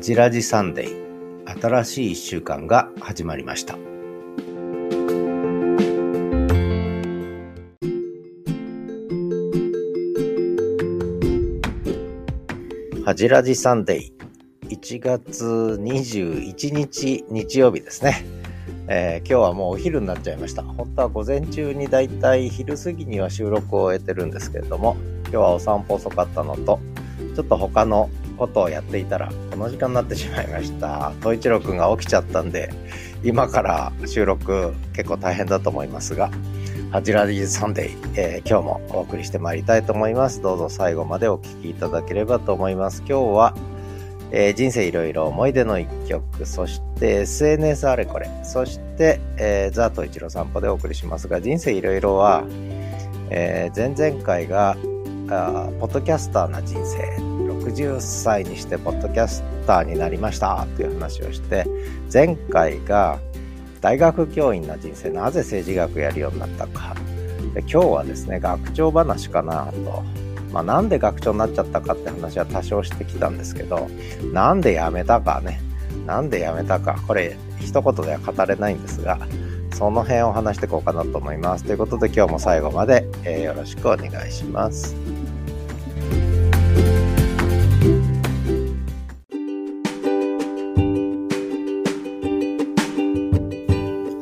ジラジサンデー。新しい一週間が始まりました。ハジラジサンデー。1月21日日曜日ですね、えー、今日はもうお昼になっちゃいました。本当は午前中にだいたい昼過ぎには収録を終えてるんですけれども今日はお散歩遅かったのとちょっと他のことをやっていたらこの時間になってしまいました。東一郎くんが起きちゃったんで今から収録結構大変だと思いますがハジラディサンデー、えー、今日もお送りしてまいりたいと思います。どうぞ最後までお聴きいただければと思います。今日はえー、人生いろいろ思い出の一曲、そして SNS あれこれ、そして、えー、ザ・トイチロ散歩でお送りしますが、人生いろいろは、えー、前々回があ、ポッドキャスターな人生、60歳にしてポッドキャスターになりましたという話をして、前回が大学教員な人生、なぜ政治学やるようになったか。で今日はですね、学長話かなと。まあ、なんで学長になっちゃったかって話は多少してきたんですけど、なんで辞めたかね。なんで辞めたか。これ、一言では語れないんですが、その辺を話していこうかなと思います。ということで今日も最後まで、えー、よろしくお願いします。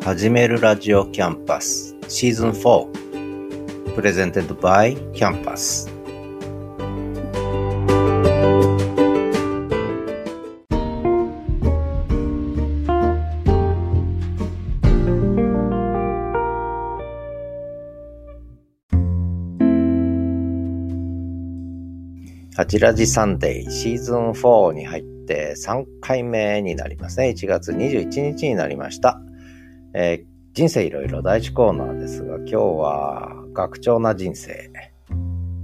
始めるラジオキャンパスシーズン4 presented by キャンパスハジラジサンデーシーズン4に入って3回目になりますね。1月21日になりました。えー、人生いろいろ第一コーナーですが、今日は学長な人生。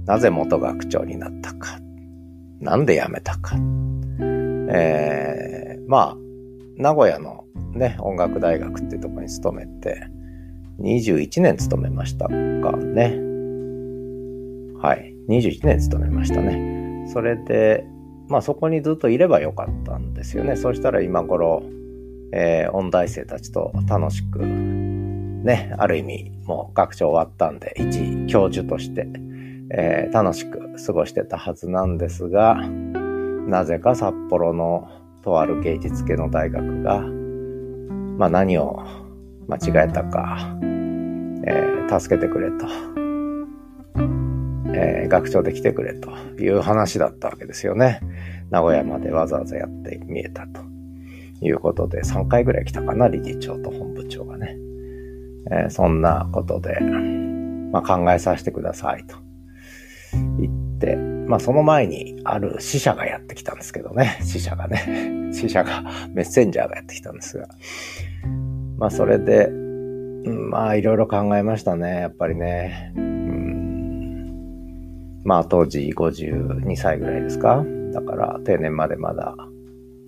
なぜ元学長になったか。なんで辞めたか。えー、まあ、名古屋のね、音楽大学っていうところに勤めて、21年勤めましたかね。はい。21年勤めましたね。それで、まあそこにずっといればよかったんですよね。そうしたら今頃、えー、音大生たちと楽しく、ね、ある意味もう学長終わったんで、一教授として、えー、楽しく過ごしてたはずなんですが、なぜか札幌のとある芸術系の大学が、まあ何を間違えたか、えー、助けてくれと。えー、学長で来てくれという話だったわけですよね。名古屋までわざわざやって見えたということで、3回ぐらい来たかな、理事長と本部長がね。えー、そんなことで、まあ、考えさせてくださいと言って、まあその前にある死者がやってきたんですけどね、死者がね、死者が、メッセンジャーがやってきたんですが、まあそれで、まあいろいろ考えましたね、やっぱりね。まあ当時52歳ぐらいですか。だから定年までまだ、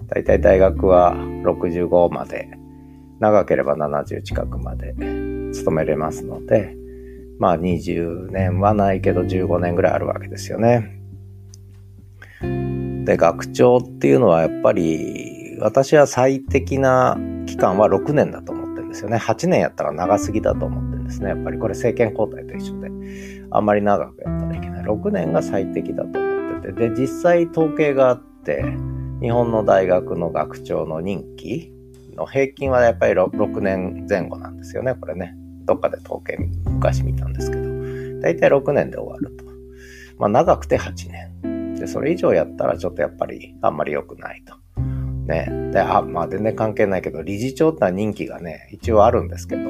だいたい大学は65まで、長ければ70近くまで勤めれますので、まあ20年はないけど15年ぐらいあるわけですよね。で、学長っていうのはやっぱり私は最適な期間は6年だと思ってるんですよね。8年やったら長すぎだと思ってるんですね。やっぱりこれ政権交代と一緒で、あんまり長くやったらいけない。6年が最適だと思ってて、で、実際統計があって、日本の大学の学長の任期の平均はやっぱり 6, 6年前後なんですよね、これね。どっかで統計昔見たんですけど、だいたい6年で終わると。まあ長くて8年。で、それ以上やったらちょっとやっぱりあんまり良くないと。ね。で、あ、まあ全然関係ないけど、理事長ってのは任期がね、一応あるんですけど、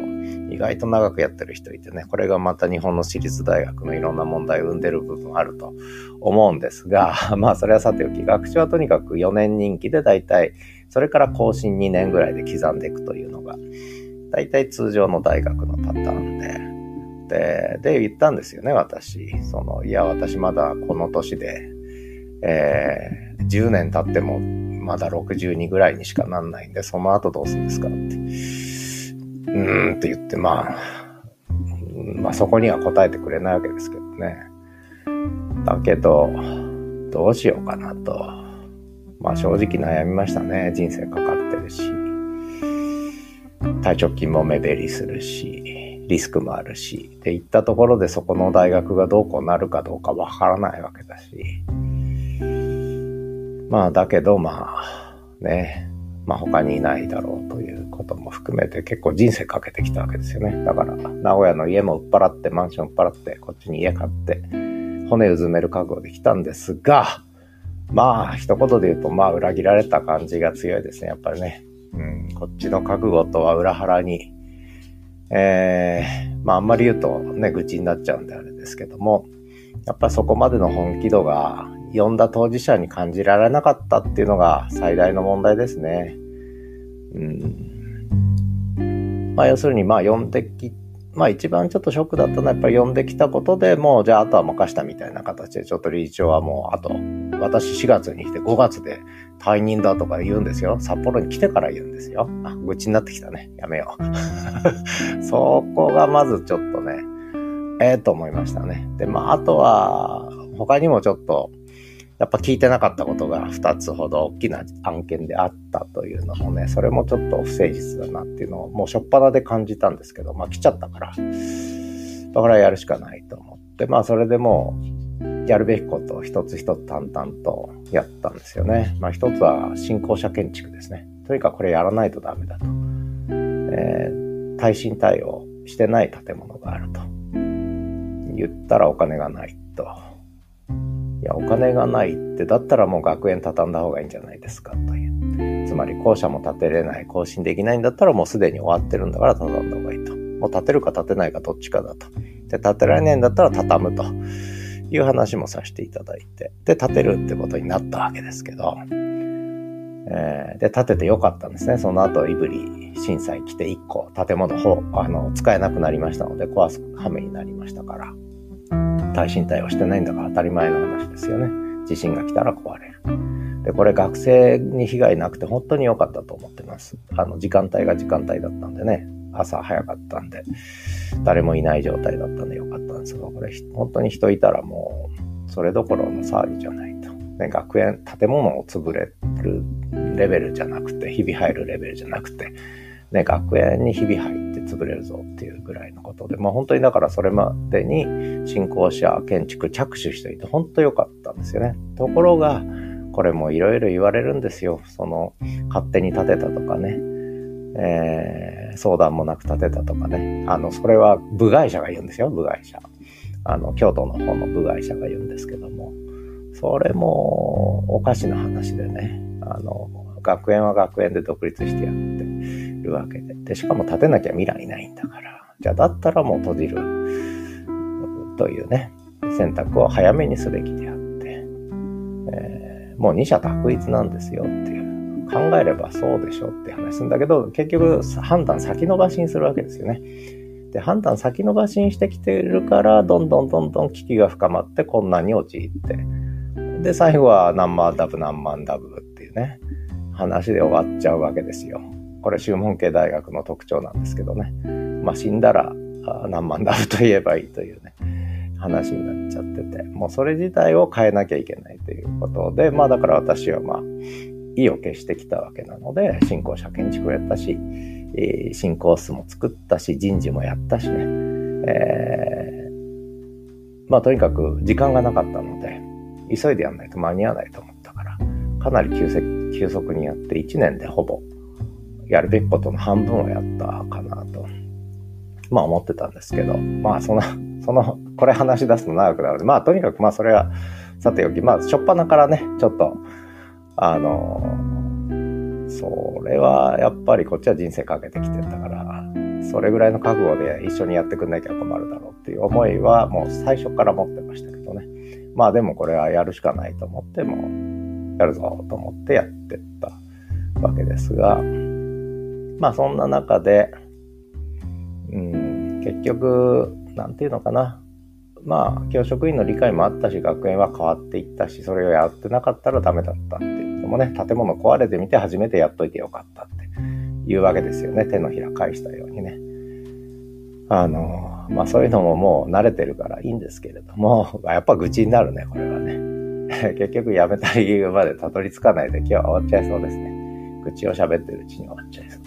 意外と長くやってる人いてね、これがまた日本の私立大学のいろんな問題を生んでる部分あると思うんですが、まあそれはさておき、学長はとにかく4年任期で大体、それから更新2年ぐらいで刻んでいくというのが、大体通常の大学のパターンで、で、で言ったんですよね、私。その、いや、私まだこの年で、えー、10年経ってもまだ62ぐらいにしかなんないんで、その後どうするんですかって。うーんって言って、まあ、まあそこには答えてくれないわけですけどね。だけど、どうしようかなと。まあ正直悩みましたね。人生かかってるし。退職金も目減りするし、リスクもあるし。っていったところでそこの大学がどうこうなるかどうかわからないわけだし。まあだけどまあね、まあ他にいないだろうということも含めて結構人生かけてきたわけですよね。だから名古屋の家も売っ払ってマンション売っ払ってこっちに家買って骨うずめる覚悟できたんですが、まあ一言で言うとまあ裏切られた感じが強いですね、やっぱりね。うん、こっちの覚悟とは裏腹に、えー、まああんまり言うとね、愚痴になっちゃうんであれですけども、やっぱそこまでの本気度が呼んだ当事者に感じられなかったっていうのが最大の問題ですね。うん。まあ要するにまあ呼んでき、まあ一番ちょっとショックだったのはやっぱり呼んできたことでもうじゃああとは任したみたいな形でちょっと理事長はもうあと私4月に来て5月で退任だとか言うんですよ。札幌に来てから言うんですよ。あ、愚痴になってきたね。やめよう。そこがまずちょっとね、ええー、と思いましたね。で、まああとは他にもちょっとやっぱ聞いてなかったことが2つほど大きな案件であったというのもね、それもちょっと不誠実だなっていうのをもう初っ端で感じたんですけど、まあ来ちゃったから、だからやるしかないと思って、まあそれでもやるべきことを一つ一つ淡々とやったんですよね。まあ一つは新校舎建築ですね。とにかくこれやらないとダメだと。えー、耐震対応してない建物があると。言ったらお金がないと。いや、お金がないって、だったらもう学園畳んだ方がいいんじゃないですかという。つまり校舎も建てれない、更新できないんだったらもうすでに終わってるんだから畳んだ方がいいと。もう建てるか建てないかどっちかだと。で、建てられないんだったら畳むという話もさせていただいて。で、建てるってことになったわけですけど。えー、で、建ててよかったんですね。その後、胆振震災来て1個建物ほあの使えなくなりましたので、壊す羽目になりましたから。耐震対応してないんだから当たり前の話ですよね。地震が来たら壊れる。で、これ学生に被害なくて本当に良かったと思ってます。あの、時間帯が時間帯だったんでね、朝早かったんで、誰もいない状態だったんで良かったんですが、これ本当に人いたらもう、それどころの騒ぎじゃないと。ね、学園、建物を潰れるレベルじゃなくて、日々入るレベルじゃなくて、ね、学園に日々入って潰れるぞっていうぐらいのことで、まあ本当にだからそれまでに新校舎建築着手していて本当良かったんですよね。ところが、これもいろいろ言われるんですよ。その、勝手に建てたとかね。えー、相談もなく建てたとかね。あの、それは部外者が言うんですよ、部外者。あの、京都の方の部外者が言うんですけども。それもおかしな話でね。あの、学園は学園で独立してやってるわけで。で、しかも建てなきゃ未来ないんだから。じゃあだったらもう閉じるというね、選択を早めにすべきであって、えー、もう二者択一なんですよっていう。考えればそうでしょって話すんだけど、結局判断先延ばしにするわけですよね。で、判断先延ばしにしてきてるから、どんどんどんどん危機が深まって困難に陥って、で、最後は何万ダブ何万ダブっていうね。話で終わっちゃうわけですよ。これ、宗門系大学の特徴なんですけどね。まあ、死んだら何万ダルと言えばいいというね、話になっちゃってて、もうそれ自体を変えなきゃいけないということで、まあだから私はまあ、意を決してきたわけなので、新校舎建築をやったし、新コースも作ったし、人事もやったしね、えー、まあとにかく時間がなかったので、急いでやんないと間に合わないと思ったから、かなり急急速にやって1年でほぼやるべきことの半分をやったかなと、まあ思ってたんですけど、まあその、その、これ話し出すと長くなるので、まあとにかくまあそれはさておき、まあしょっぱなからね、ちょっと、あの、それはやっぱりこっちは人生かけてきてたから、それぐらいの覚悟で一緒にやってくんなきゃ困るだろうっていう思いはもう最初から持ってましたけどね。まあでもこれはやるしかないと思ってもやるぞと思ってやってったわけですが、まあそんな中で、うん、結局、なんていうのかな。まあ、教職員の理解もあったし、学園は変わっていったし、それをやってなかったらダメだったっていうのもね、建物壊れてみて初めてやっといてよかったっていうわけですよね。手のひら返したようにね。あの、まあそういうのももう慣れてるからいいんですけれども、やっぱ愚痴になるね、これはね。結局やめた理由までたどり着かないで今日は終わっちゃいそうですね。口を喋ってるうちに終わっちゃいそう。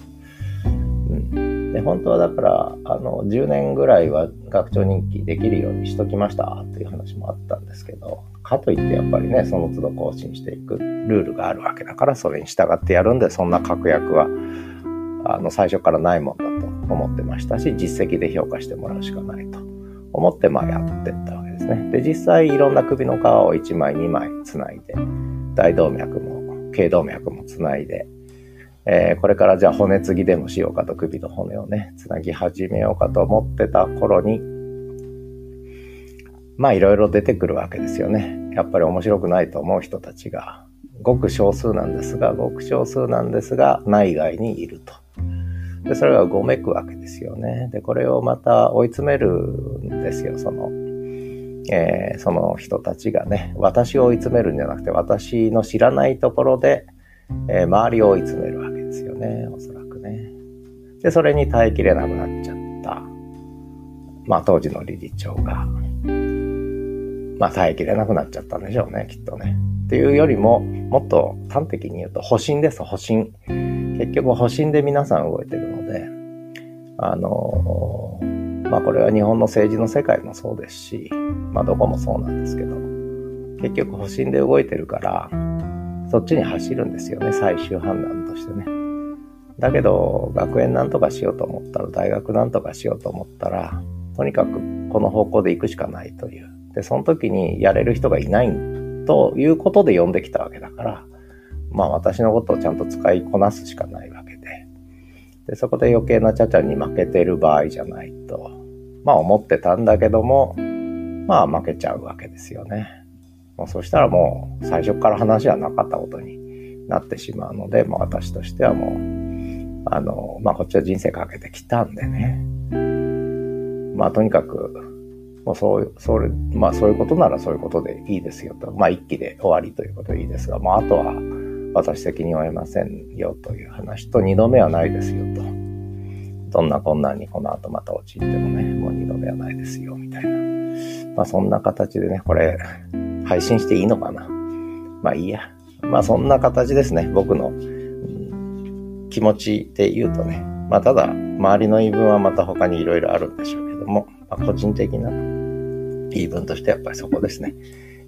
で、本当はだから、あの、10年ぐらいは学長任期できるようにしときましたっていう話もあったんですけど、かといってやっぱりね、その都度更新していくルールがあるわけだから、それに従ってやるんで、そんな確約は、あの、最初からないもんだと思ってましたし、実績で評価してもらうしかないと思って、まあやってったわけですね。で、実際いろんな首の皮を1枚2枚つないで、大動脈も、頸動脈もつないで、えー、これからじゃあ骨継ぎでもしようかと首の骨をね、つなぎ始めようかと思ってた頃に、まあいろいろ出てくるわけですよね。やっぱり面白くないと思う人たちが、ごく少数なんですが、ごく少数なんですが、内外にいると。で、それがごめくわけですよね。で、これをまた追い詰めるんですよ、その、えー、その人たちがね、私を追い詰めるんじゃなくて、私の知らないところで、えー、周りを追い詰めるわけですよね、おそらくね。で、それに耐えきれなくなっちゃった。まあ、当時の理事長が、まあ、耐えきれなくなっちゃったんでしょうね、きっとね。っていうよりも、もっと端的に言うと、保身です、保身。結局、保身で皆さん動いてるので、あのー、まあ、これは日本の政治の世界もそうですし、まあ、どこもそうなんですけど、結局、保身で動いてるから、そっちに走るんですよね、最終判断としてね。だけど、学園なんとかしようと思ったら、大学なんとかしようと思ったら、とにかくこの方向で行くしかないという。で、その時にやれる人がいないということで呼んできたわけだから、まあ私のことをちゃんと使いこなすしかないわけで。で、そこで余計なちゃちゃに負けてる場合じゃないと、まあ思ってたんだけども、まあ負けちゃうわけですよね。もうそしたらもう最初から話はなかったことになってしまうので、まあ私としてはもう、あの、まあこっちは人生かけてきたんでね。まあとにかく、もうそう、それ、まあそういうことならそういうことでいいですよと。まあ一気で終わりということでいいですが、まああとは私責任を得ませんよという話と二度目はないですよと。どんな困難にこの後また陥ってもね、もう二度目はないですよみたいな。まあそんな形でね、これ、配信していいのかな。まあいいや。まあそんな形ですね。僕の、うん、気持ちで言うとね。まあただ、周りの言い分はまた他にいろいろあるんでしょうけども、まあ、個人的な言い分としてやっぱりそこですね。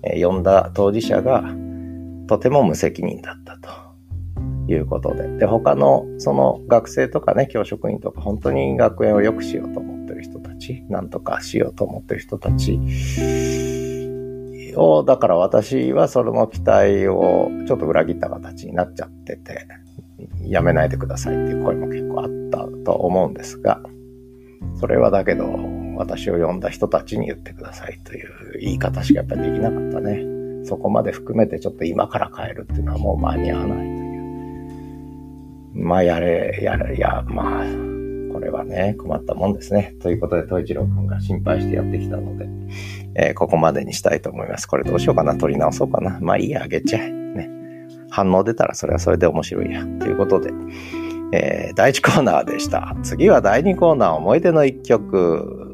えー、呼んだ当事者がとても無責任だったと。いうことで。で、他のその学生とかね、教職員とか本当に学園を良くしようと思ってる人たち、なんとかしようと思ってる人たちを、だから私はその期待をちょっと裏切った形になっちゃってて、やめないでくださいっていう声も結構あったと思うんですが、それはだけど、私を呼んだ人たちに言ってくださいという言い方しかやっぱりできなかったね。そこまで含めてちょっと今から変えるっていうのはもう間に合わないという。まあやれ、やれ、いや、まあ、これはね、困ったもんですね。ということで、東一郎くんが心配してやってきたので、えー、ここまでにしたいと思います。これどうしようかな取り直そうかな。まあいいや、あげちゃえ。ね。反応出たらそれはそれで面白いや。ということで、えー、第1コーナーでした。次は第2コーナー、思い出の1曲。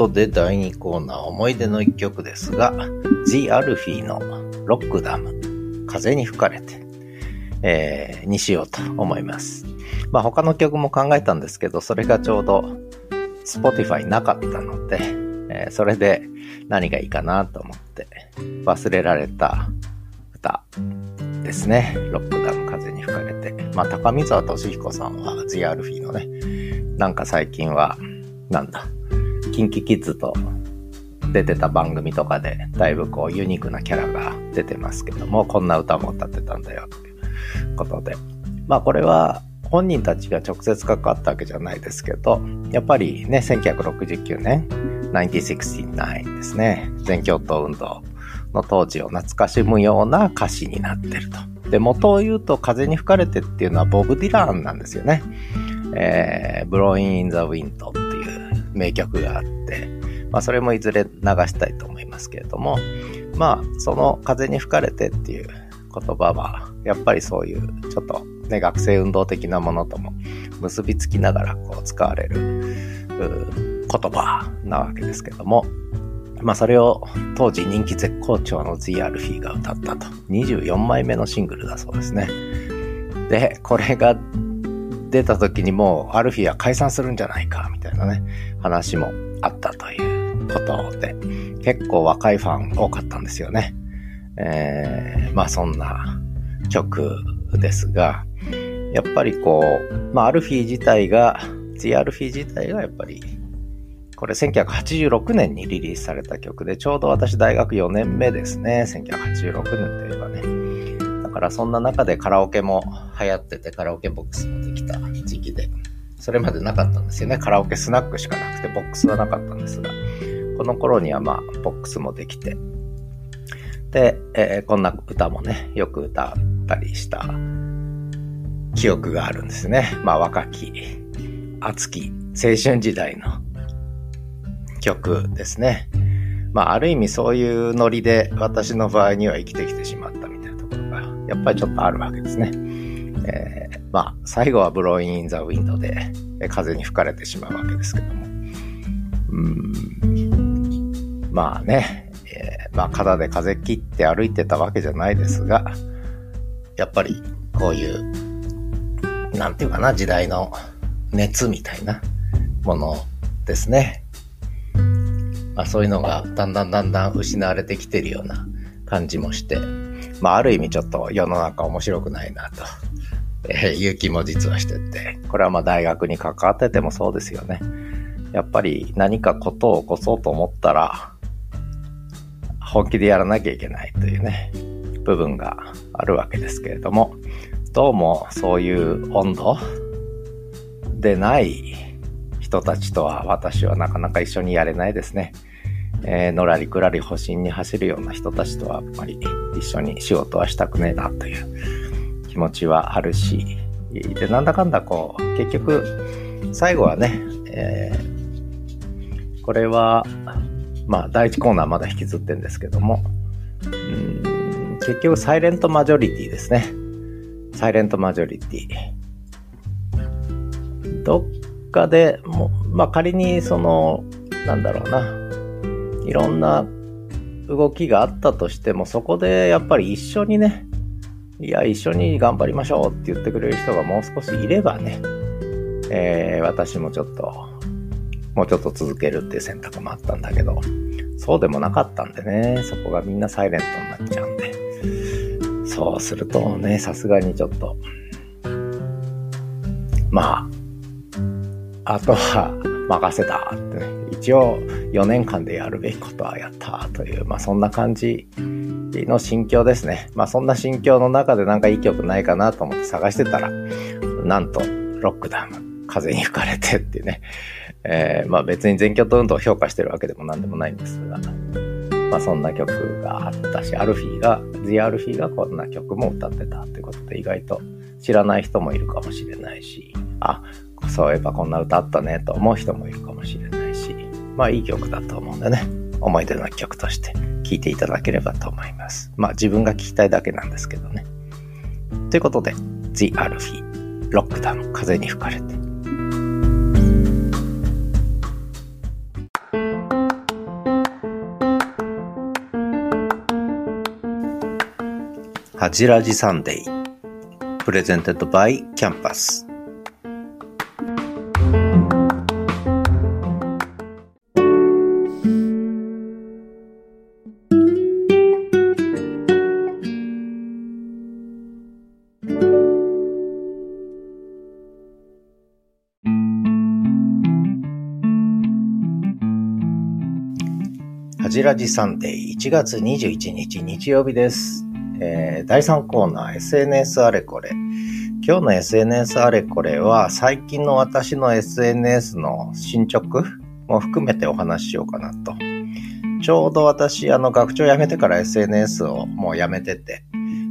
ことで第2コーナー思い出の一曲ですが、The アルフィーのロックダム、風に吹かれて、えー、にしようと思います。まあ他の曲も考えたんですけど、それがちょうど Spotify なかったので、えー、それで何がいいかなと思って忘れられた歌ですね。ロックダウン風に吹かれて。まあ高見沢俊彦さんは The アルフィーのね、なんか最近は、なんだ、キンキキッズと出てた番組とかで、だいぶこうユニークなキャラが出てますけども、こんな歌も歌ってたんだよ、ということで。まあこれは本人たちが直接関わったわけじゃないですけど、やっぱりね、1969年、1969ですね、全共闘運動の当時を懐かしむような歌詞になってると。で、元を言うと風に吹かれてっていうのはボブ・ディランなんですよね。えー、ブロイン・イン・ザ・ウィンド名曲があって、まあそれもいずれ流したいと思いますけれども、まあその風に吹かれてっていう言葉は、やっぱりそういうちょっとね、学生運動的なものとも結びつきながらこう使われる言葉なわけですけども、まあそれを当時人気絶好調の The が歌ったと。24枚目のシングルだそうですね。で、これが出た時にもうアルフィーは解散するんじゃないかみたいなね、話もあったということで、結構若いファン多かったんですよね。えー、まあそんな曲ですが、やっぱりこう、まあアルフィー自体が、The アルフィー自体がやっぱりこれ1986年にリリースされた曲で、ちょうど私大学4年目ですね。1986年といえばね。からそんな中でカラオケも流行ってて、カラオケボックスもできた時期で、それまでなかったんですよね。カラオケスナックしかなくて、ボックスはなかったんですが、この頃にはまあ、ボックスもできて、で、えー、こんな歌もね、よく歌ったりした記憶があるんですね。まあ、若き、熱き青春時代の曲ですね。まあ、ある意味そういうノリで私の場合には生きてきてしまっやっぱりちょっとあるわけですね。えー、まあ、最後は Blowin' in the Wind で風に吹かれてしまうわけですけども。まあね、えー、まあ、肩で風切って歩いてたわけじゃないですが、やっぱりこういう、なんていうかな、時代の熱みたいなものですね。まあ、そういうのがだんだんだんだん失われてきてるような感じもして、まあ、ある意味ちょっと世の中面白くないなと、えー、いう気も実はしてて、これはまあ大学に関わっててもそうですよね。やっぱり何かことを起こそうと思ったら、本気でやらなきゃいけないというね、部分があるわけですけれども、どうもそういう温度でない人たちとは私はなかなか一緒にやれないですね。えー、のらりくらり保身に走るような人たちとはあんまり一緒に仕事はしたくねえなという気持ちはあるし、で、なんだかんだこう、結局、最後はね、えー、これは、まあ、第一コーナーまだ引きずってんですけども、うん結局、サイレントマジョリティですね。サイレントマジョリティ。どっかでも、まあ、仮にその、なんだろうな、いろんな動きがあったとしても、そこでやっぱり一緒にね、いや、一緒に頑張りましょうって言ってくれる人がもう少しいればね、えー、私もちょっと、もうちょっと続けるっていう選択もあったんだけど、そうでもなかったんでね、そこがみんなサイレントになっちゃうんで、そうするとね、さすがにちょっと、まあ、あとは任せたってね、一応4年間でやるべきことはやったという、まあそんな感じの心境ですね。まあそんな心境の中でなんかいい曲ないかなと思って探してたら、なんとロックダウン、風に吹かれてってね、えー、まあ別に全曲運動を評価してるわけでもなんでもないんですが、まあそんな曲があったし、アルフィーが、The アルフィーがこんな曲も歌ってたってことで意外と知らない人もいるかもしれないし、あ、そういえばこんな歌あったねと思う人もいるかもしれない、まあいい曲だと思うんでね、思い出の曲として聴いていただければと思います。まあ自分が聴きたいだけなんですけどね。ということで、The アルフィー、ロックダウン、風に吹かれて。はじらじサンデー。プレゼンテッドバイキャンパス。はじらじサンデー1月21日日曜日です。えー、第3コーナー SNS あれこれ。今日の SNS あれこれは最近の私の SNS の進捗も含めてお話ししようかなと。ちょうど私、あの、学長辞めてから SNS をもう辞めてて、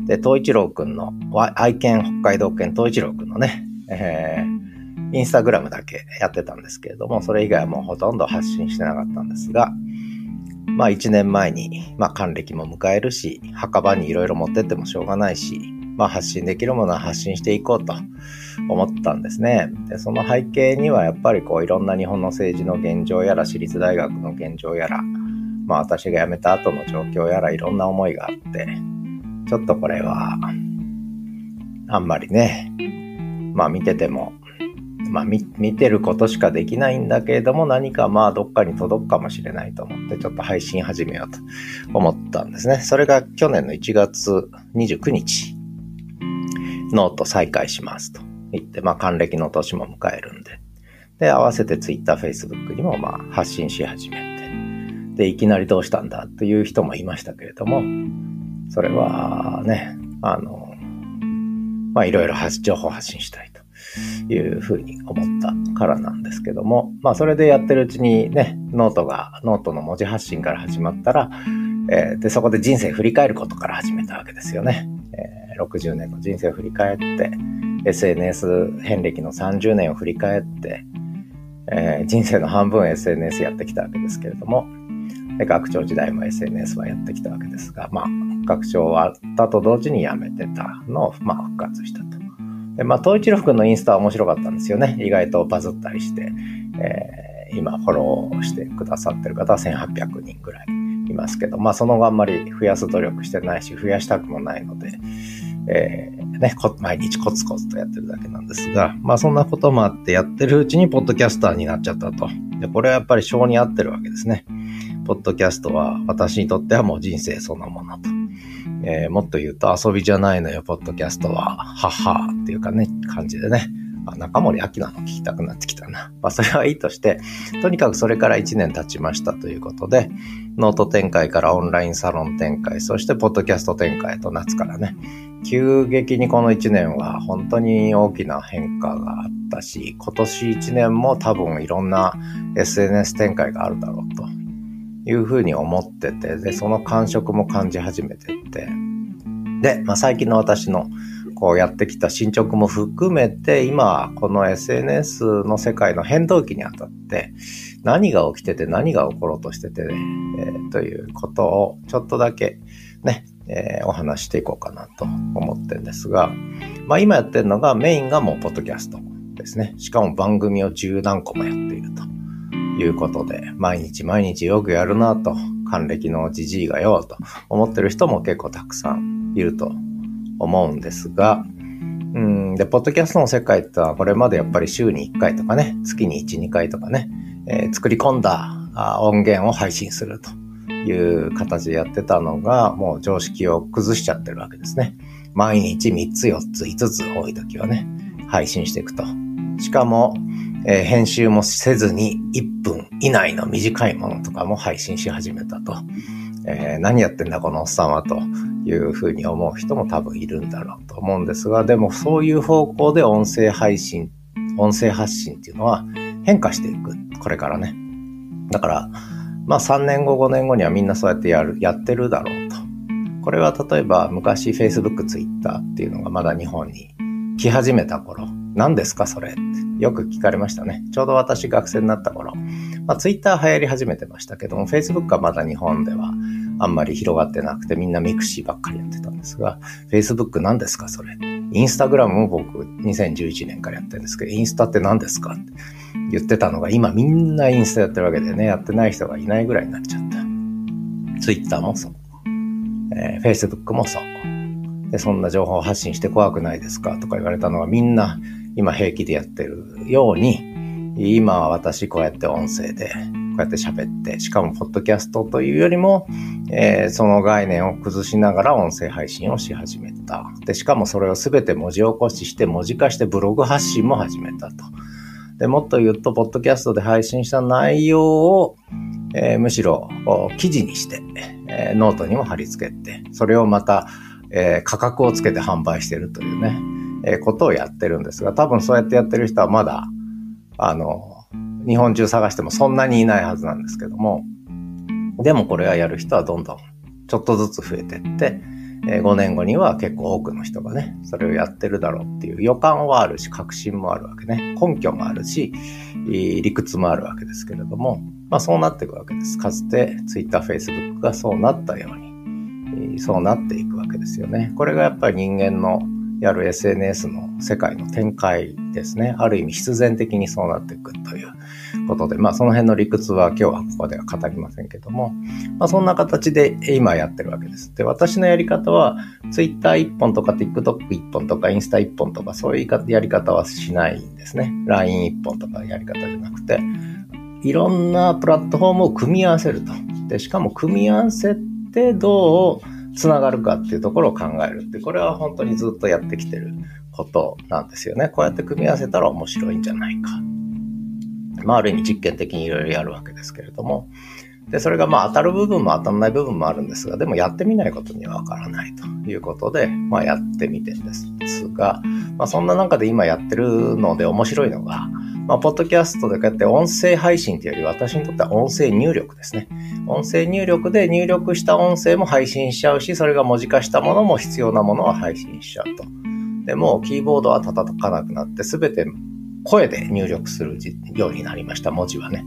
で、東一郎くんの、愛犬北海道犬東一郎くんのね、えー、インスタグラムだけやってたんですけれども、それ以外はもうほとんど発信してなかったんですが、まあ一年前に、まあ還暦も迎えるし、墓場にいろいろ持ってってもしょうがないし、まあ発信できるものは発信していこうと思ったんですね。で、その背景にはやっぱりこういろんな日本の政治の現状やら、私立大学の現状やら、まあ私が辞めた後の状況やらいろんな思いがあって、ちょっとこれは、あんまりね、まあ見ててもまあ見、てることしかできないんだけれども、何かまあどっかに届くかもしれないと思って、ちょっと配信始めようと思ったんですね。それが去年の1月29日、ノート再開しますと言って、まあ還暦の年も迎えるんで。で、合わせて Twitter、Facebook にもまあ発信し始めて。で、いきなりどうしたんだという人もいましたけれども、それはね、あの、まあいろいろ情報発信したい。いうふうに思ったからなんですけども、まあそれでやってるうちにね、ノートが、ノートの文字発信から始まったら、えー、で、そこで人生振り返ることから始めたわけですよね。えー、60年の人生を振り返って、SNS 遍歴の30年を振り返って、えー、人生の半分 SNS やってきたわけですけれども、で学長時代も SNS はやってきたわけですが、まあ、学長終わったと同時に辞めてたのを、まあ、復活したと。で、まあ、東一郎くんのインスタは面白かったんですよね。意外とバズったりして、えー、今フォローしてくださってる方は1800人ぐらいいますけど、まあ、その後あんまり増やす努力してないし、増やしたくもないので、えー、ね、毎日コツコツとやってるだけなんですが、まあそんなこともあってやってるうちにポッドキャスターになっちゃったと。で、これはやっぱり性に合ってるわけですね。ポッドキャストは私にとってはもう人生そのものと。えー、もっと言うと遊びじゃないのよ、ポッドキャストは。ははっていうかね、感じでね。あ中森明菜の聞きたくなってきたな。まあ、それはいいとして、とにかくそれから1年経ちましたということで、ノート展開からオンラインサロン展開、そしてポッドキャスト展開と夏からね、急激にこの1年は本当に大きな変化があったし、今年1年も多分いろんな SNS 展開があるだろうというふうに思ってて、で、その感触も感じ始めてって、で、まあ、最近の私のこうやってきた進捗も含めて、今、この SNS の世界の変動期にあたって、何が起きてて何が起ころうとしてて、ねえー、ということをちょっとだけね、えー、お話していこうかなと思ってるんですが、まあ今やってるのがメインがもうポッドキャストですね。しかも番組を十何個もやっていると。いうことで、毎日毎日よくやるなと、還暦のじじいがよと思ってる人も結構たくさんいると思うんですが、うん、で、ポッドキャストの世界ってのはこれまでやっぱり週に1回とかね、月に1、2回とかね、えー、作り込んだ音源を配信するという形でやってたのが、もう常識を崩しちゃってるわけですね。毎日3つ、4つ、5つ多い時はね、配信していくと。しかも、えー、編集もせずに1分以内の短いものとかも配信し始めたと。えー、何やってんだこのおっさんはというふうに思う人も多分いるんだろうと思うんですが、でもそういう方向で音声配信、音声発信っていうのは変化していく。これからね。だから、まあ3年後、5年後にはみんなそうやってやる、やってるだろうと。これは例えば昔 Facebook、Twitter っていうのがまだ日本に来始めた頃、何ですかそれってよく聞かれましたね。ちょうど私学生になった頃、まあ、ツイッター流行り始めてましたけども、Facebook はまだ日本ではあんまり広がってなくてみんなミクシーばっかりやってたんですが、Facebook 何ですかそれ。インスタグラムも僕2011年からやってるんですけど、インスタって何ですかって言ってたのが今みんなインスタやってるわけでね、やってない人がいないぐらいになっちゃった。Twitter もそう。えー、Facebook もそう。で、そんな情報発信して怖くないですかとか言われたのはみんな今平気でやってるように、今は私こうやって音声で、こうやって喋って、しかもポッドキャストというよりも、えー、その概念を崩しながら音声配信をし始めた。で、しかもそれをすべて文字起こしして文字化してブログ発信も始めたと。で、もっと言うと、ポッドキャストで配信した内容を、えー、むしろ記事にして、えー、ノートにも貼り付けて、それをまた、えー、価格をつけて販売してるというね、え、ことをやってるんですが、多分そうやってやってる人はまだ、あの、日本中探してもそんなにいないはずなんですけども、でもこれはやる人はどんどんちょっとずつ増えてって、え5年後には結構多くの人がね、それをやってるだろうっていう予感はあるし、確信もあるわけね。根拠もあるし、理屈もあるわけですけれども、まあそうなっていくわけです。かつて Twitter、Facebook がそうなったように、そうなっていくわけですよね。これがやっぱり人間のやる SNS の世界の展開ですね。ある意味必然的にそうなっていくということで、まあその辺の理屈は今日はここでは語りませんけども、まあそんな形で今やってるわけです。で、私のやり方は Twitter1 本とか TikTok1 本とかインスタ1本とかそういうやり方はしないんですね。LINE1 本とかやり方じゃなくて、いろんなプラットフォームを組み合わせると。で、しかも組み合わせてどうつながるかっていうところを考えるって、これは本当にずっとやってきてることなんですよね。こうやって組み合わせたら面白いんじゃないか。まあ、ある意味実験的にいろいろやるわけですけれども。で、それがまあ当たる部分も当たらない部分もあるんですが、でもやってみないことにはわからないということで、まあやってみてんですが、まあそんな中で今やってるので面白いのが、まあ、ポッドキャストでこうやって音声配信というより、私にとっては音声入力ですね。音声入力で入力した音声も配信しちゃうし、それが文字化したものも必要なものは配信しちゃうと。でも、キーボードは叩かなくなって、すべて声で入力するようになりました、文字はね。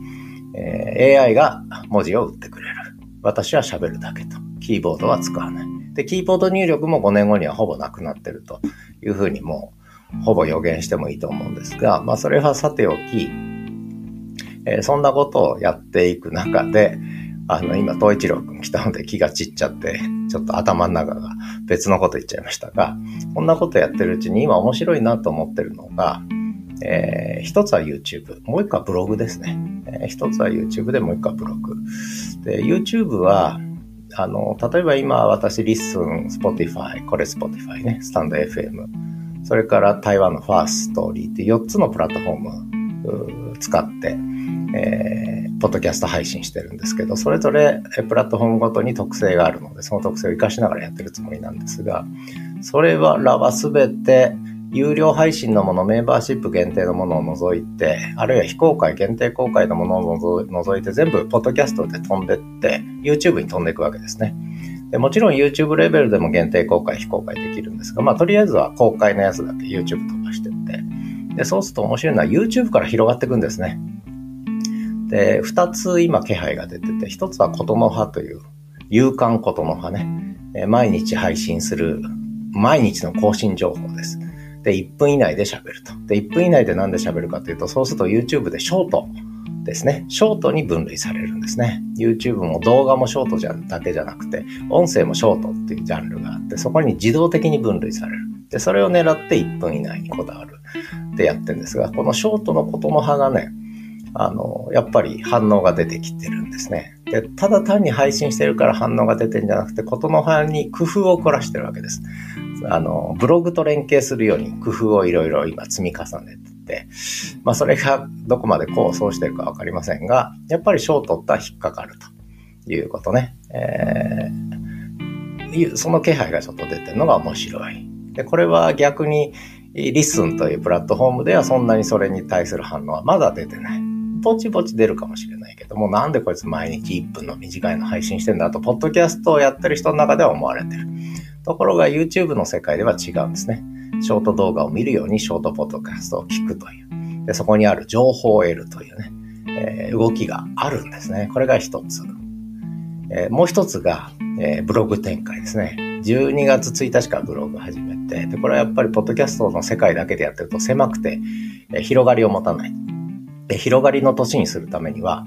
えー、AI が文字を打ってくれる。私は喋るだけと。キーボードは使わない。で、キーボード入力も5年後にはほぼなくなってるというふうにもうほぼ予言してもいいと思うんですが、まあそれはさておき、えー、そんなことをやっていく中で、あの、今、東一郎くん来たので気が散っちゃって、ちょっと頭の中が別のこと言っちゃいましたが、こんなことやってるうちに今面白いなと思ってるのが、えー、一つは YouTube、もう一個はブログですね。えー、一つは YouTube でもう一個はブログ。で、YouTube は、あの、例えば今私、リッスン、Spotify、これ Spotify ね、スタンド FM、それから台湾のファーストーリーって4つのプラットフォーム使って、えー、ポッドキャスト配信してるんですけど、それぞれプラットフォームごとに特性があるので、その特性を活かしながらやってるつもりなんですが、それはらはすべて有料配信のもの、メンバーシップ限定のものを除いて、あるいは非公開、限定公開のものを除いて、全部ポッドキャストで飛んでって、YouTube に飛んでいくわけですね。でもちろん YouTube レベルでも限定公開、非公開できるんですが、まあとりあえずは公開のやつだけ YouTube 飛ばしてって、で、そうすると面白いのは YouTube から広がっていくんですね。で、二つ今気配が出てて、一つはことの葉という、勇敢ことの葉ね、毎日配信する、毎日の更新情報です。で、1分以内で喋ると。で、1分以内で何で喋るかというと、そうすると YouTube でショートですね。ショートに分類されるんですね。YouTube も動画もショートじゃだけじゃなくて、音声もショートっていうジャンルがあって、そこに自動的に分類される。で、それを狙って1分以内にこだわるってやってるんですが、このショートのことの葉がね、あの、やっぱり反応が出てきてるんですね。で、ただ単に配信してるから反応が出てるんじゃなくて、ことの葉に工夫を凝らしてるわけです。あの、ブログと連携するように工夫をいろいろ今積み重ねてて、まあそれがどこまで構想してるかわかりませんが、やっぱり賞を取ったら引っかかるということね。えー、その気配がちょっと出てるのが面白い。で、これは逆にリッスンというプラットフォームではそんなにそれに対する反応はまだ出てない。ぼちぼち出るかもしれないけども、なんでこいつ毎日1分の短いの配信してんだと、ポッドキャストをやってる人の中では思われてる。ところが YouTube の世界では違うんですね。ショート動画を見るようにショートポッドキャストを聞くという。でそこにある情報を得るというね、えー、動きがあるんですね。これが一つ。えー、もう一つが、えー、ブログ展開ですね。12月1日からブログ始めて、で、これはやっぱりポッドキャストの世界だけでやってると狭くて、えー、広がりを持たない。で、広がりの年にするためには、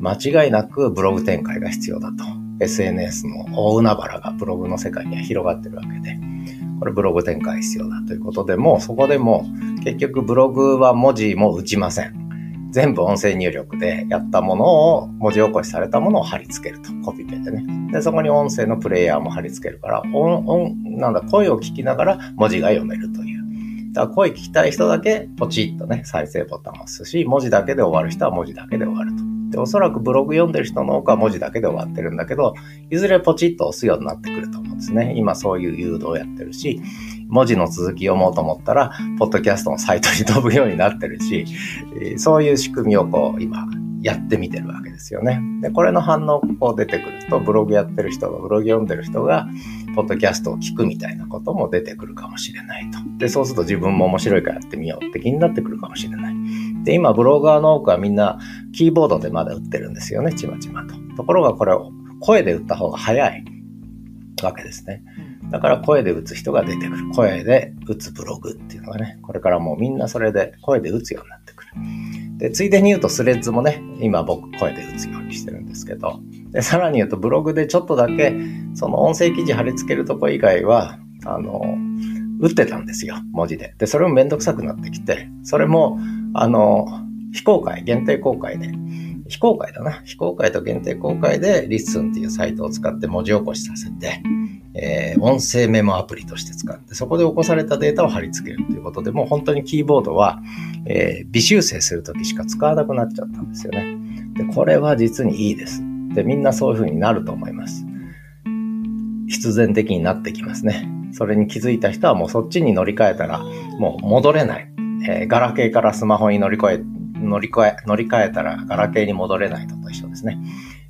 間違いなくブログ展開が必要だと。SNS の大海原がブログの世界には広がってるわけで、これブログ展開必要だということでも、そこでも結局ブログは文字も打ちません。全部音声入力でやったものを、文字起こしされたものを貼り付けると。コピペでね。で、そこに音声のプレイヤーも貼り付けるから、音、音、なんだ、声を聞きながら文字が読めるという。だから声聞きたい人だけポチッとね、再生ボタンを押すし、文字だけで終わる人は文字だけで終わると。で、おそらくブログ読んでる人の多くは文字だけで終わってるんだけど、いずれポチッと押すようになってくると思うんですね。今そういう誘導をやってるし、文字の続き読もうと思ったら、ポッドキャストのサイトに飛ぶようになってるし、そういう仕組みをこう、今、やってみてるわけですよね。で、これの反応が出てくると、ブログやってる人が、ブログ読んでる人が、ポッドキャストを聞くみたいなことも出てくるかもしれないと。で、そうすると自分も面白いからやってみようって気になってくるかもしれない。で、今、ブロガーの多くはみんな、キーボードでまだ打ってるんですよね、ちまちまと。ところがこれを声で打った方が早いわけですね。だから声で打つ人が出てくる。声で打つブログっていうのがね、これからもうみんなそれで声で打つようになってくる。で、ついでに言うとスレッズもね、今僕声で打つようにしてるんですけど、で、さらに言うとブログでちょっとだけ、その音声記事貼り付けるとこ以外は、あの、打ってたんですよ、文字で。で、それもめんどくさくなってきて、それも、あの、非公開、限定公開で、非公開だな。非公開と限定公開で、リッスンっていうサイトを使って文字起こしさせて、えー、音声メモアプリとして使って、そこで起こされたデータを貼り付けるということで、もう本当にキーボードは、えー、微修正するときしか使わなくなっちゃったんですよね。で、これは実にいいです。で、みんなそういう風になると思います。必然的になってきますね。それに気づいた人はもうそっちに乗り換えたら、もう戻れない。えー、ガラケーからスマホに乗り越え、乗り越え、乗り換えたらガラケーに戻れないのと一緒ですね。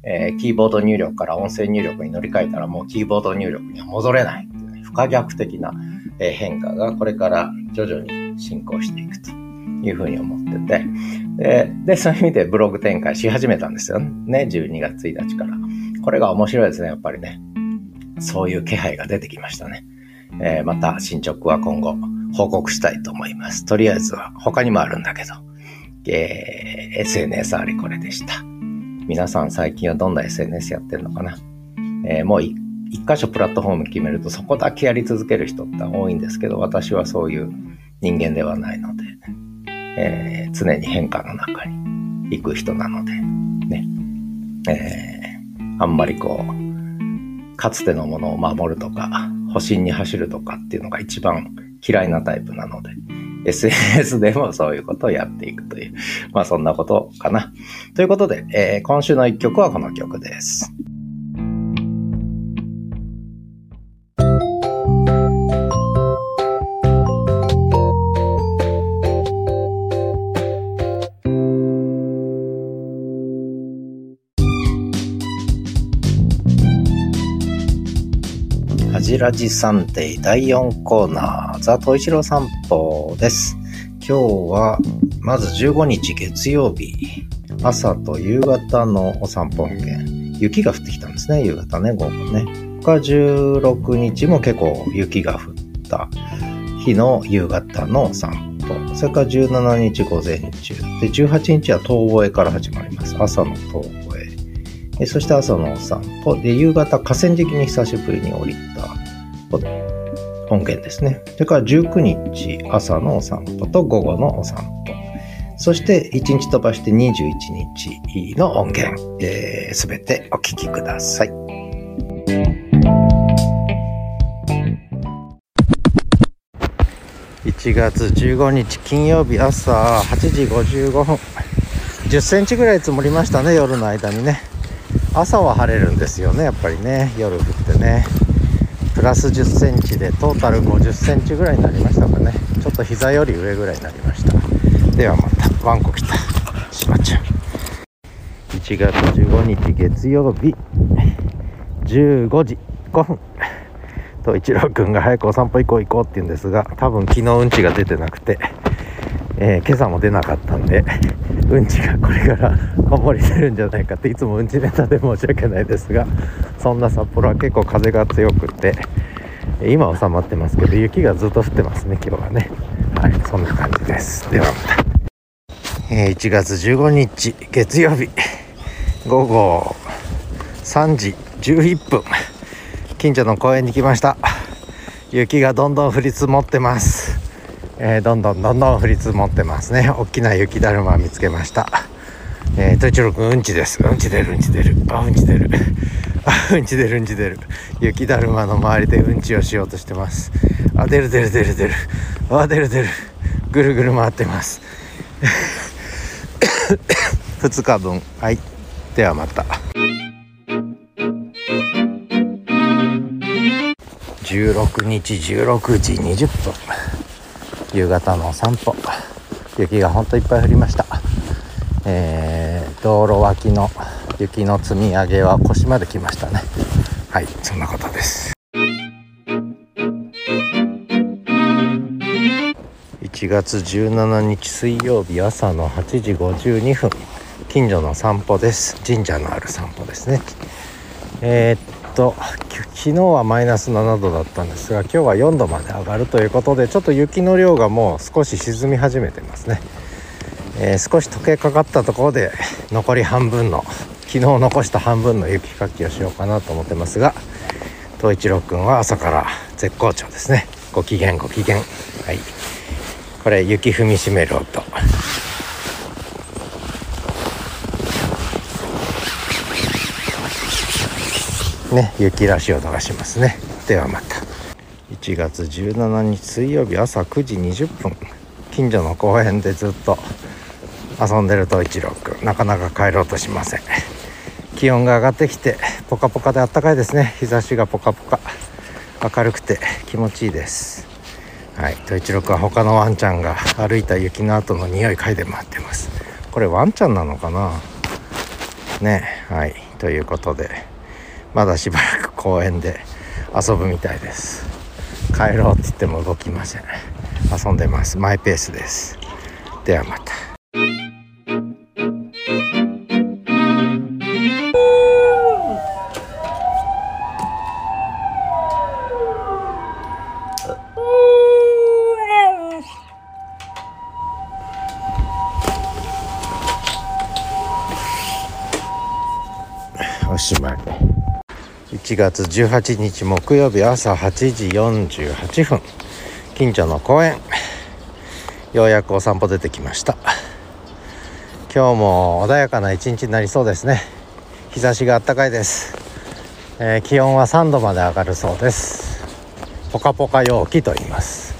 えー、キーボード入力から音声入力に乗り換えたらもうキーボード入力には戻れないいね、不可逆的な変化がこれから徐々に進行していくというふうに思ってて、で、でそういう意味でブログ展開し始めたんですよね。12月1日から。これが面白いですね、やっぱりね。そういう気配が出てきましたね。えー、また進捗は今後報告したいと思います。とりあえずは他にもあるんだけど、えー、SNS あれこれでした。皆さん最近はどんな SNS やってるのかな、えー、もう一箇所プラットフォーム決めるとそこだけやり続ける人って多いんですけど、私はそういう人間ではないので、えー、常に変化の中に行く人なので、ね、えー、あんまりこう、かつてのものを守るとか、保身に走るとかっていうのが一番嫌いなタイプなので、SNS でもそういうことをやっていくという、まあそんなことかな。ということで、えー、今週の一曲はこの曲です。ジラジサンデー第4コーナー、ザ・トイシロ散歩です。今日は、まず15日月曜日、朝と夕方のお散歩音源。雪が降ってきたんですね、夕方ね、午後ね。他16日も結構雪が降った日の夕方のお散歩。それから17日午前中。で、18日は遠吠えから始まります。朝の遠吠え。そして朝のお散歩。で、夕方河川敷に久しぶりに降りた。音源ですね。それから19日朝のお散歩と午後のお散歩。そして1日飛ばして21日の音源、す、べ、てお聞きください。1月15日金曜日朝8時55分。10センチぐらい積もりましたね、夜の間にね。朝は晴れるんですよね、やっぱりね。夜降ってね。プラス1 0センチでトータル5 0センチぐらいになりましたかね。ちょっと膝より上ぐらいになりました。ではまたワンコ来た。しまっちゃう1月15日月曜日。15時。5分。と一郎くんが早くお散歩行こう行こうって言うんですが多分昨日うんちが出てなくて、えー、今朝も出なかったんで うんちがこれからこぼれてるんじゃないかっていつもうんちネタで申し訳ないですがそんな札幌は結構風が強くて今収まってますけど雪がずっと降ってますね今日はね。はいそんな感じです。ではまた、えー、1月15日月曜日午後3時11分近所の公園に来ました。雪がどんどん降り積もってます。えー、どんどんどんどん降り積もってますね。大きな雪だるま見つけました。えー、と一郎くんうんちです。うんち出るうんち出る。あうんち出る。あうんち出るうんち出る。雪だるまの周りでうんちをしようとしてます。あ出る出る出る出る。あ出る出る。ぐるぐる回ってます。2日分。はい。ではまた。16日16時20分。夕方の散歩。雪がほんといっぱい降りました。えー、道路脇の雪の積み上げは腰まで来ましたね。はいそんなことです。1月17日水曜日朝の8時52分。近所の散歩です。神社のある散歩ですね。えー、っと昨日はマイナス7度だったんですが今日は4度まで上がるということでちょっと雪の量がもう少し沈み始めてますね、えー、少し溶けかかったところで残り半分の昨日残した半分の雪かきをしようかなと思ってますが東一郎くんは朝から絶好調ですね。ご機嫌ご機嫌。はい。これ雪踏みしめる音。ね雪らしい音がしますね。ではまた。1月17日水曜日朝9時20分。近所の公園でずっと遊んでると一郎くんなかなか帰ろうとしません。気温が上がってきてポカポカであったかいですね。日差しがポカポカ。明るくて気持ちいいです。はい。と一郎くんは他のワンちゃんが歩いた雪の後の匂い嗅いで回ってます。これワンちゃんなのかな？ね。はい。ということでまだしばらく公園で遊ぶみたいです。帰ろうって言っても動きません。遊んでます。マイペースです。ではまた。おしまい。1月18日木曜日朝8時48分近所の公園。ようやくお散歩出てきました。今日も穏やかな一日になりそうですね。日差しが暖かいです、えー、気温は3度まで上がるそうです。ポカポカ陽気と言います。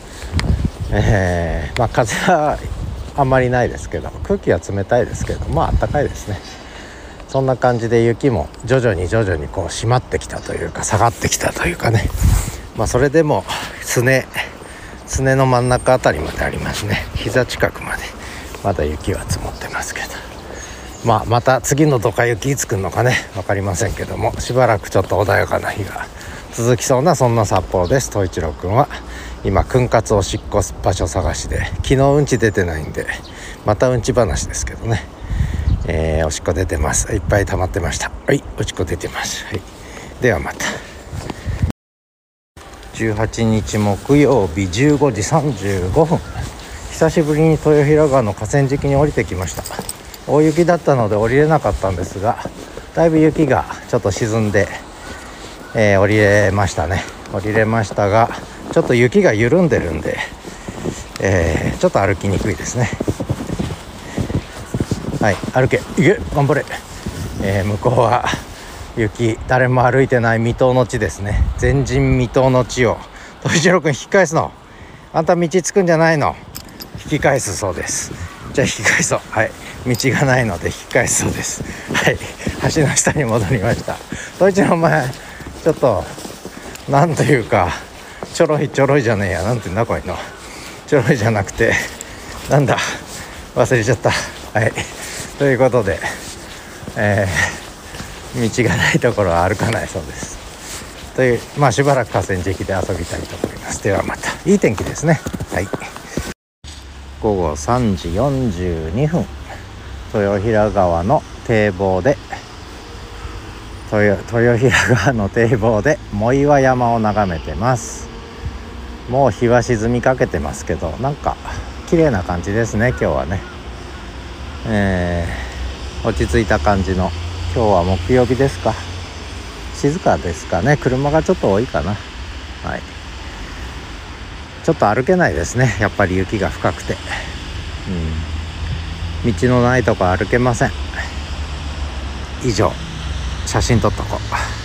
えー、まあ風はあんまりないですけど空気は冷たいですけどまあ暖かいですね。そんな感じで雪も徐々に徐々にこう締まってきたというか下がってきたというかね。まあそれでもすねすねの真ん中辺りまでありますね。膝近くまで。まだ雪は積もってますけど。まあまた次のドカ雪いつ来るのかね。分かりませんけども。しばらくちょっと穏やかな日が続きそうなそんな札幌です。東一郎くんは。今訓活おしっこ場所探しで昨日うんち出てないんでまたうんち話ですけどね。えー、おしっこ出てます。いっぱい溜まってました。はいおしっこ出てます、はい、ではまた。18日木曜日15時35分。久しぶりに豊平川の河川敷に降りてきました。大雪だったので降りれなかったんですがだいぶ雪がちょっと沈んで、えー、降りれましたね。降りれましたがちょっと雪が緩んでるんで、えー、ちょっと歩きにくいですね。はい歩け。行け頑張れ、えー、向こうは雪誰も歩いてない未踏の地ですね。前人未踏の地を。富次郎君引き返すの。あんた道つくんじゃないの。引き返すそうです。じゃあ引き返そう。はい。道がないので引き返すそうです。はい。橋の下に戻りました。富次郎お前ちょっとなんというかちょろいちょろいじゃねえや。なんて言うんだこういうの。ちょろいじゃなくてなんだ？忘れちゃった。はい。ということで、えー、道がないところは歩かないそうです。というまあしばらく河川敷で遊びたいと思います。ではまた。いい天気ですね。はい。午後3時42分。豊平川の堤防で豊豊平川の堤防で藻岩山を眺めてます。もう日は沈みかけてますけどなんか綺麗な感じですね今日はね。えー、落ち着いた感じの。今日は木曜日ですか。静かですかね。車がちょっと多いかな。はい。ちょっと歩けないですね。やっぱり雪が深くて。うん。道のないとこ歩けません。以上写真撮っとこう。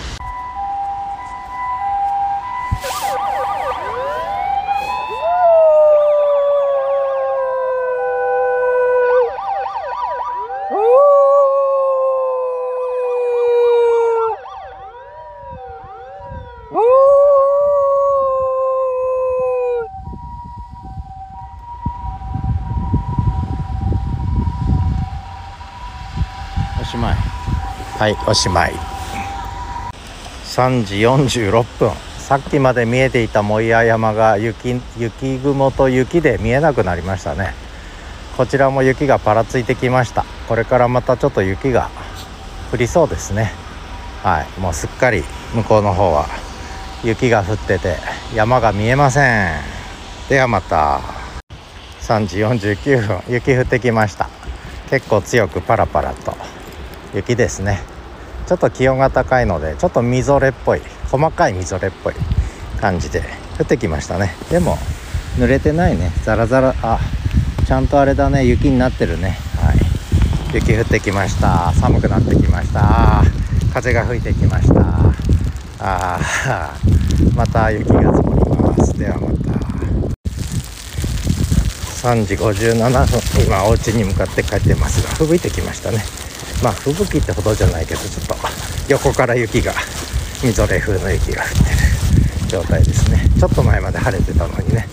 おしまい。はいおしまい。3時46分。さっきまで見えていたもい山が雪雪雲と雪で見えなくなりましたね。こちらも雪がぱらついてきました。これからまたちょっと雪が降りそうですね。はいもうすっかり向こうの方は雪が降ってて山が見えません。ではまた。3時49分。雪降ってきました。結構強くパラパラと。雪ですね。ちょっと気温が高いのでちょっとみぞれっぽい。細かいみぞれっぽい。感じで降ってきましたね。でも濡れてないね。ザラザラ。あちゃんとあれだね。雪になってるね。はい。雪降ってきました。寒くなってきました。風が吹いてきました。あまた雪が積もります。ではまた。3時57分今お家に向かって帰ってますが吹雪いてきましたね。まあ吹雪ってほどじゃないけどちょっと横から雪がみぞれ風の雪が降ってる状態ですね。ちょっと前まで晴れてたのにね、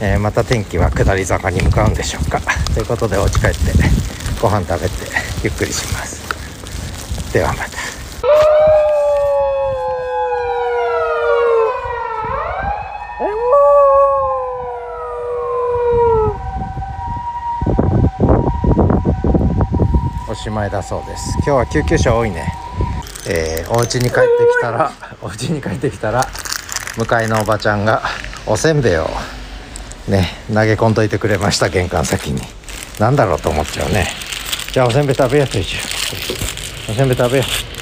えー、また天気は下り坂に向かうんでしょうか。ということでお家帰ってご飯食べてゆっくりします。ではまた。おしまいだそうです。今日は救急車多いね。えー、お家に帰ってきたら お家に帰ってきたら向かいのおばちゃんがおせんべいをね投げ込んどいてくれました玄関先に。何だろうと思っちゃうね。じゃあおせんべい食べようと一応おせんべい食べよう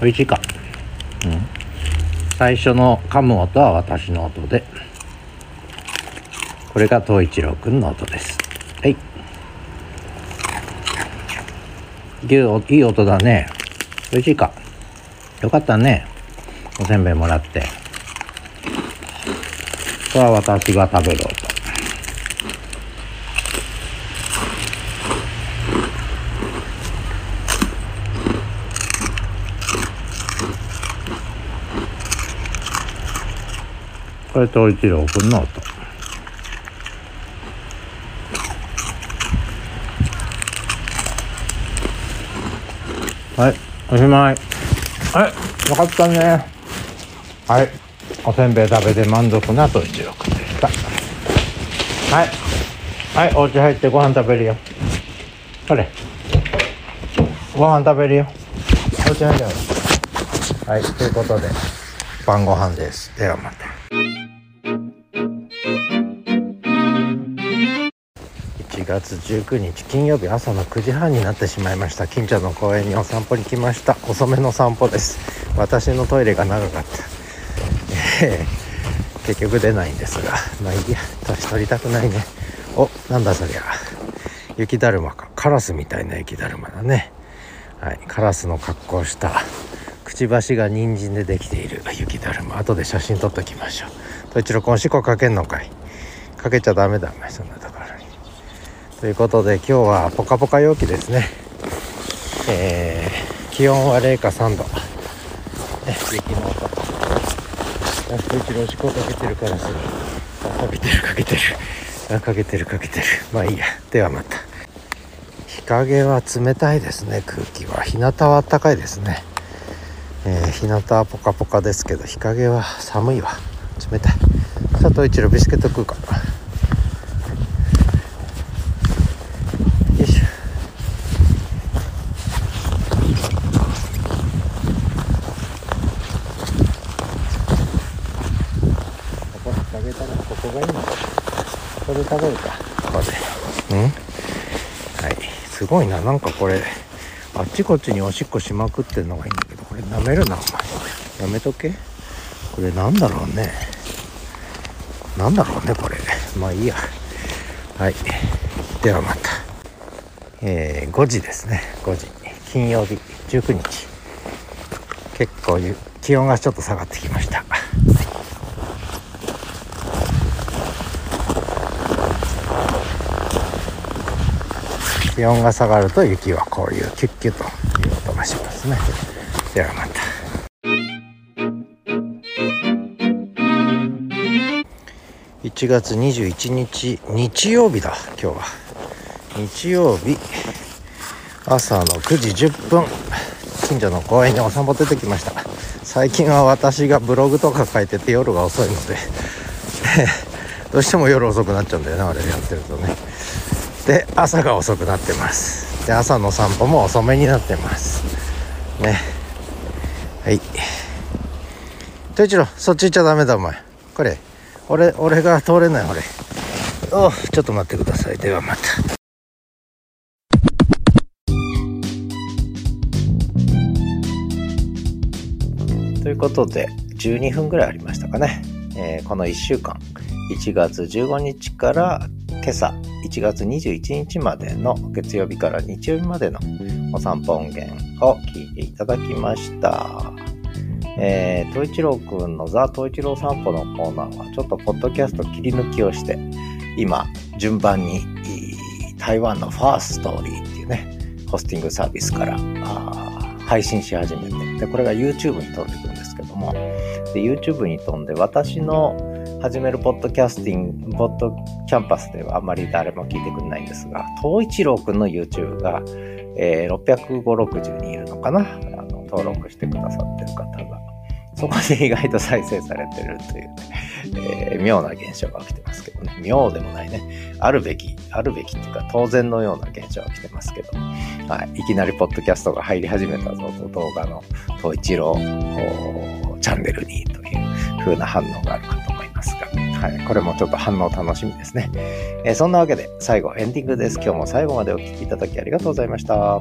美味しいか。うん。最初の噛む音は私の音で。これが東一郎くんの音です。はい。いい音だね。美味しいか。よかったね。おせんべいもらって。これは私が食べる音これと一郎くんの音はいおしまい。はい。よかったね。はい。おせんべい食べて満足なと一郎くんでした。はい。はいお家入ってご飯食べるよ。これ。ご飯食べるよ。お家入るよはいということで晩ご飯です。ではまた月19日金曜日朝の9時半になってしまいました。近所の公園にお散歩に来ました。遅めの散歩です。私のトイレが長かった、えー、結局出ないんですが。まあいいや。年取りたくないね。おなんだそりゃ。雪だるまか。カラスみたいな雪だるまだね。はい。カラスの格好した。くちばしが人参でできている。雪だるま。後で写真撮っときましょう。と一郎おしこかけんのかい。かけちゃダメだ。お前そんなとこということで今日はポカポカ陽気ですね、えー、気温は0か3度、ね、雪の音。ラスト1ロシコかけてるからすぐかけてるかけてるあかけてるかけてるまあいいやではまた日陰は冷たいですね空気は日向は暖かいですね、えー、日向はポカポカですけど日陰は寒いわ冷たい佐藤一郎ビスケット食うか食べるか。ここでうん？はい。すごいな。なんかこれあっちこっちにおしっこしまくってんのがいいんだけどこれ舐めるなお前。やめとけ。これなんだろうね。なんだろうねこれ。まあいいや。はい。ではまた。えー、5時ですね。5時。金曜日19日。結構気温がちょっと下がってきました。気温が下がると雪はこういうキュッキュという音がしますね。ではまた。1月21日日曜日だ。今日は日曜日朝の9時10分。近所の公園にお散歩出てきました。最近は私がブログとか書いてて夜が遅いので。どうしても夜遅くなっちゃうんだよねあれやってるとね。で朝が遅くなってます。で朝の散歩も遅めになってます。ね。はい。統一郎そっち行っちゃダメだお前。これ俺俺が通れない俺おちょっと待ってください。ではまた。ということで12分ぐらいありましたかね、えー、この1週間。1月15日から今朝1月21日までの月曜日から日曜日までのお散歩音源を聞いていただきました。えー、東一郎くんのザ・東一郎散歩のコーナーはちょっとポッドキャスト切り抜きをして今順番に台湾のファーストーリーっていうねホスティングサービスから配信し始めてでこれが YouTube に飛んでくるんですけどもで YouTube に飛んで私の始めるポッドキャスティング、ポッドキャンパスではあんまり誰も聞いてくれないんですが、東一郎くんの YouTube が、えー、650、60人いるのかなあの登録してくださってる方が。そこで意外と再生されてるというね、えー、妙な現象が起きてますけどね。妙でもないね。あるべき、あるべきっていうか当然のような現象が起きてますけど、はい。いきなりポッドキャストが入り始めたぞと動画の東一郎チャンネルにという風な反応があるかとますが、はい。これもちょっと反応楽しみですね。えー、そんなわけで最後エンディングです。今日も最後までお聴きいただきありがとうございました。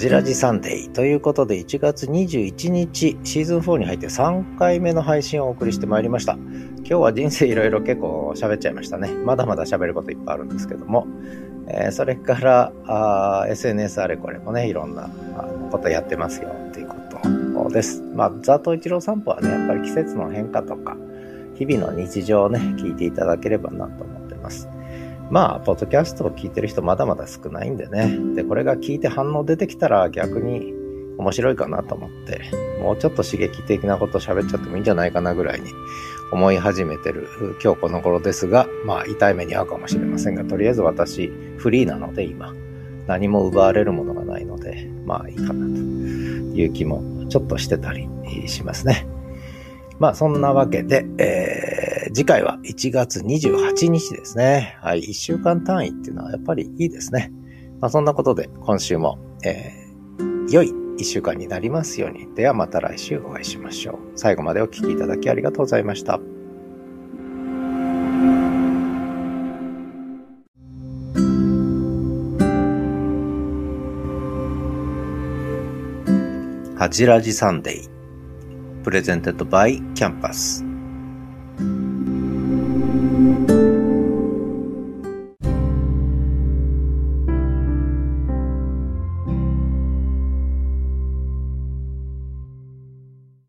はじらじサンデーということで1月21日シーズン4に入って3回目の配信をお送りしてまいりました。今日は人生いろいろ結構喋っちゃいましたね。まだまだ喋ることいっぱいあるんですけども。えー、それからあ SNS あれこれもね、いろんなことやってますよっていうことです。まあ、ザトイチロー散歩はね、やっぱり季節の変化とか、日々の日常をね、聞いていただければなと思ってます。まあ、ポッドキャストを聞いてる人まだまだ少ないんでね。で、これが聞いて反応出てきたら逆に面白いかなと思って、もうちょっと刺激的なこと喋っちゃってもいいんじゃないかなぐらいに思い始めてる今日この頃ですが、まあ、痛い目に遭うかもしれませんが、とりあえず私、フリーなので今、何も奪われるものがないので、まあいいかなという気もちょっとしてたりしますね。まあそんなわけで、えー、次回は1月28日ですね。はい、1週間単位っていうのはやっぱりいいですね。まあそんなことで今週も、えー、良い1週間になりますように。ではまた来週お会いしましょう。最後までお聴きいただきありがとうございました。はじらじサンデー。プレゼ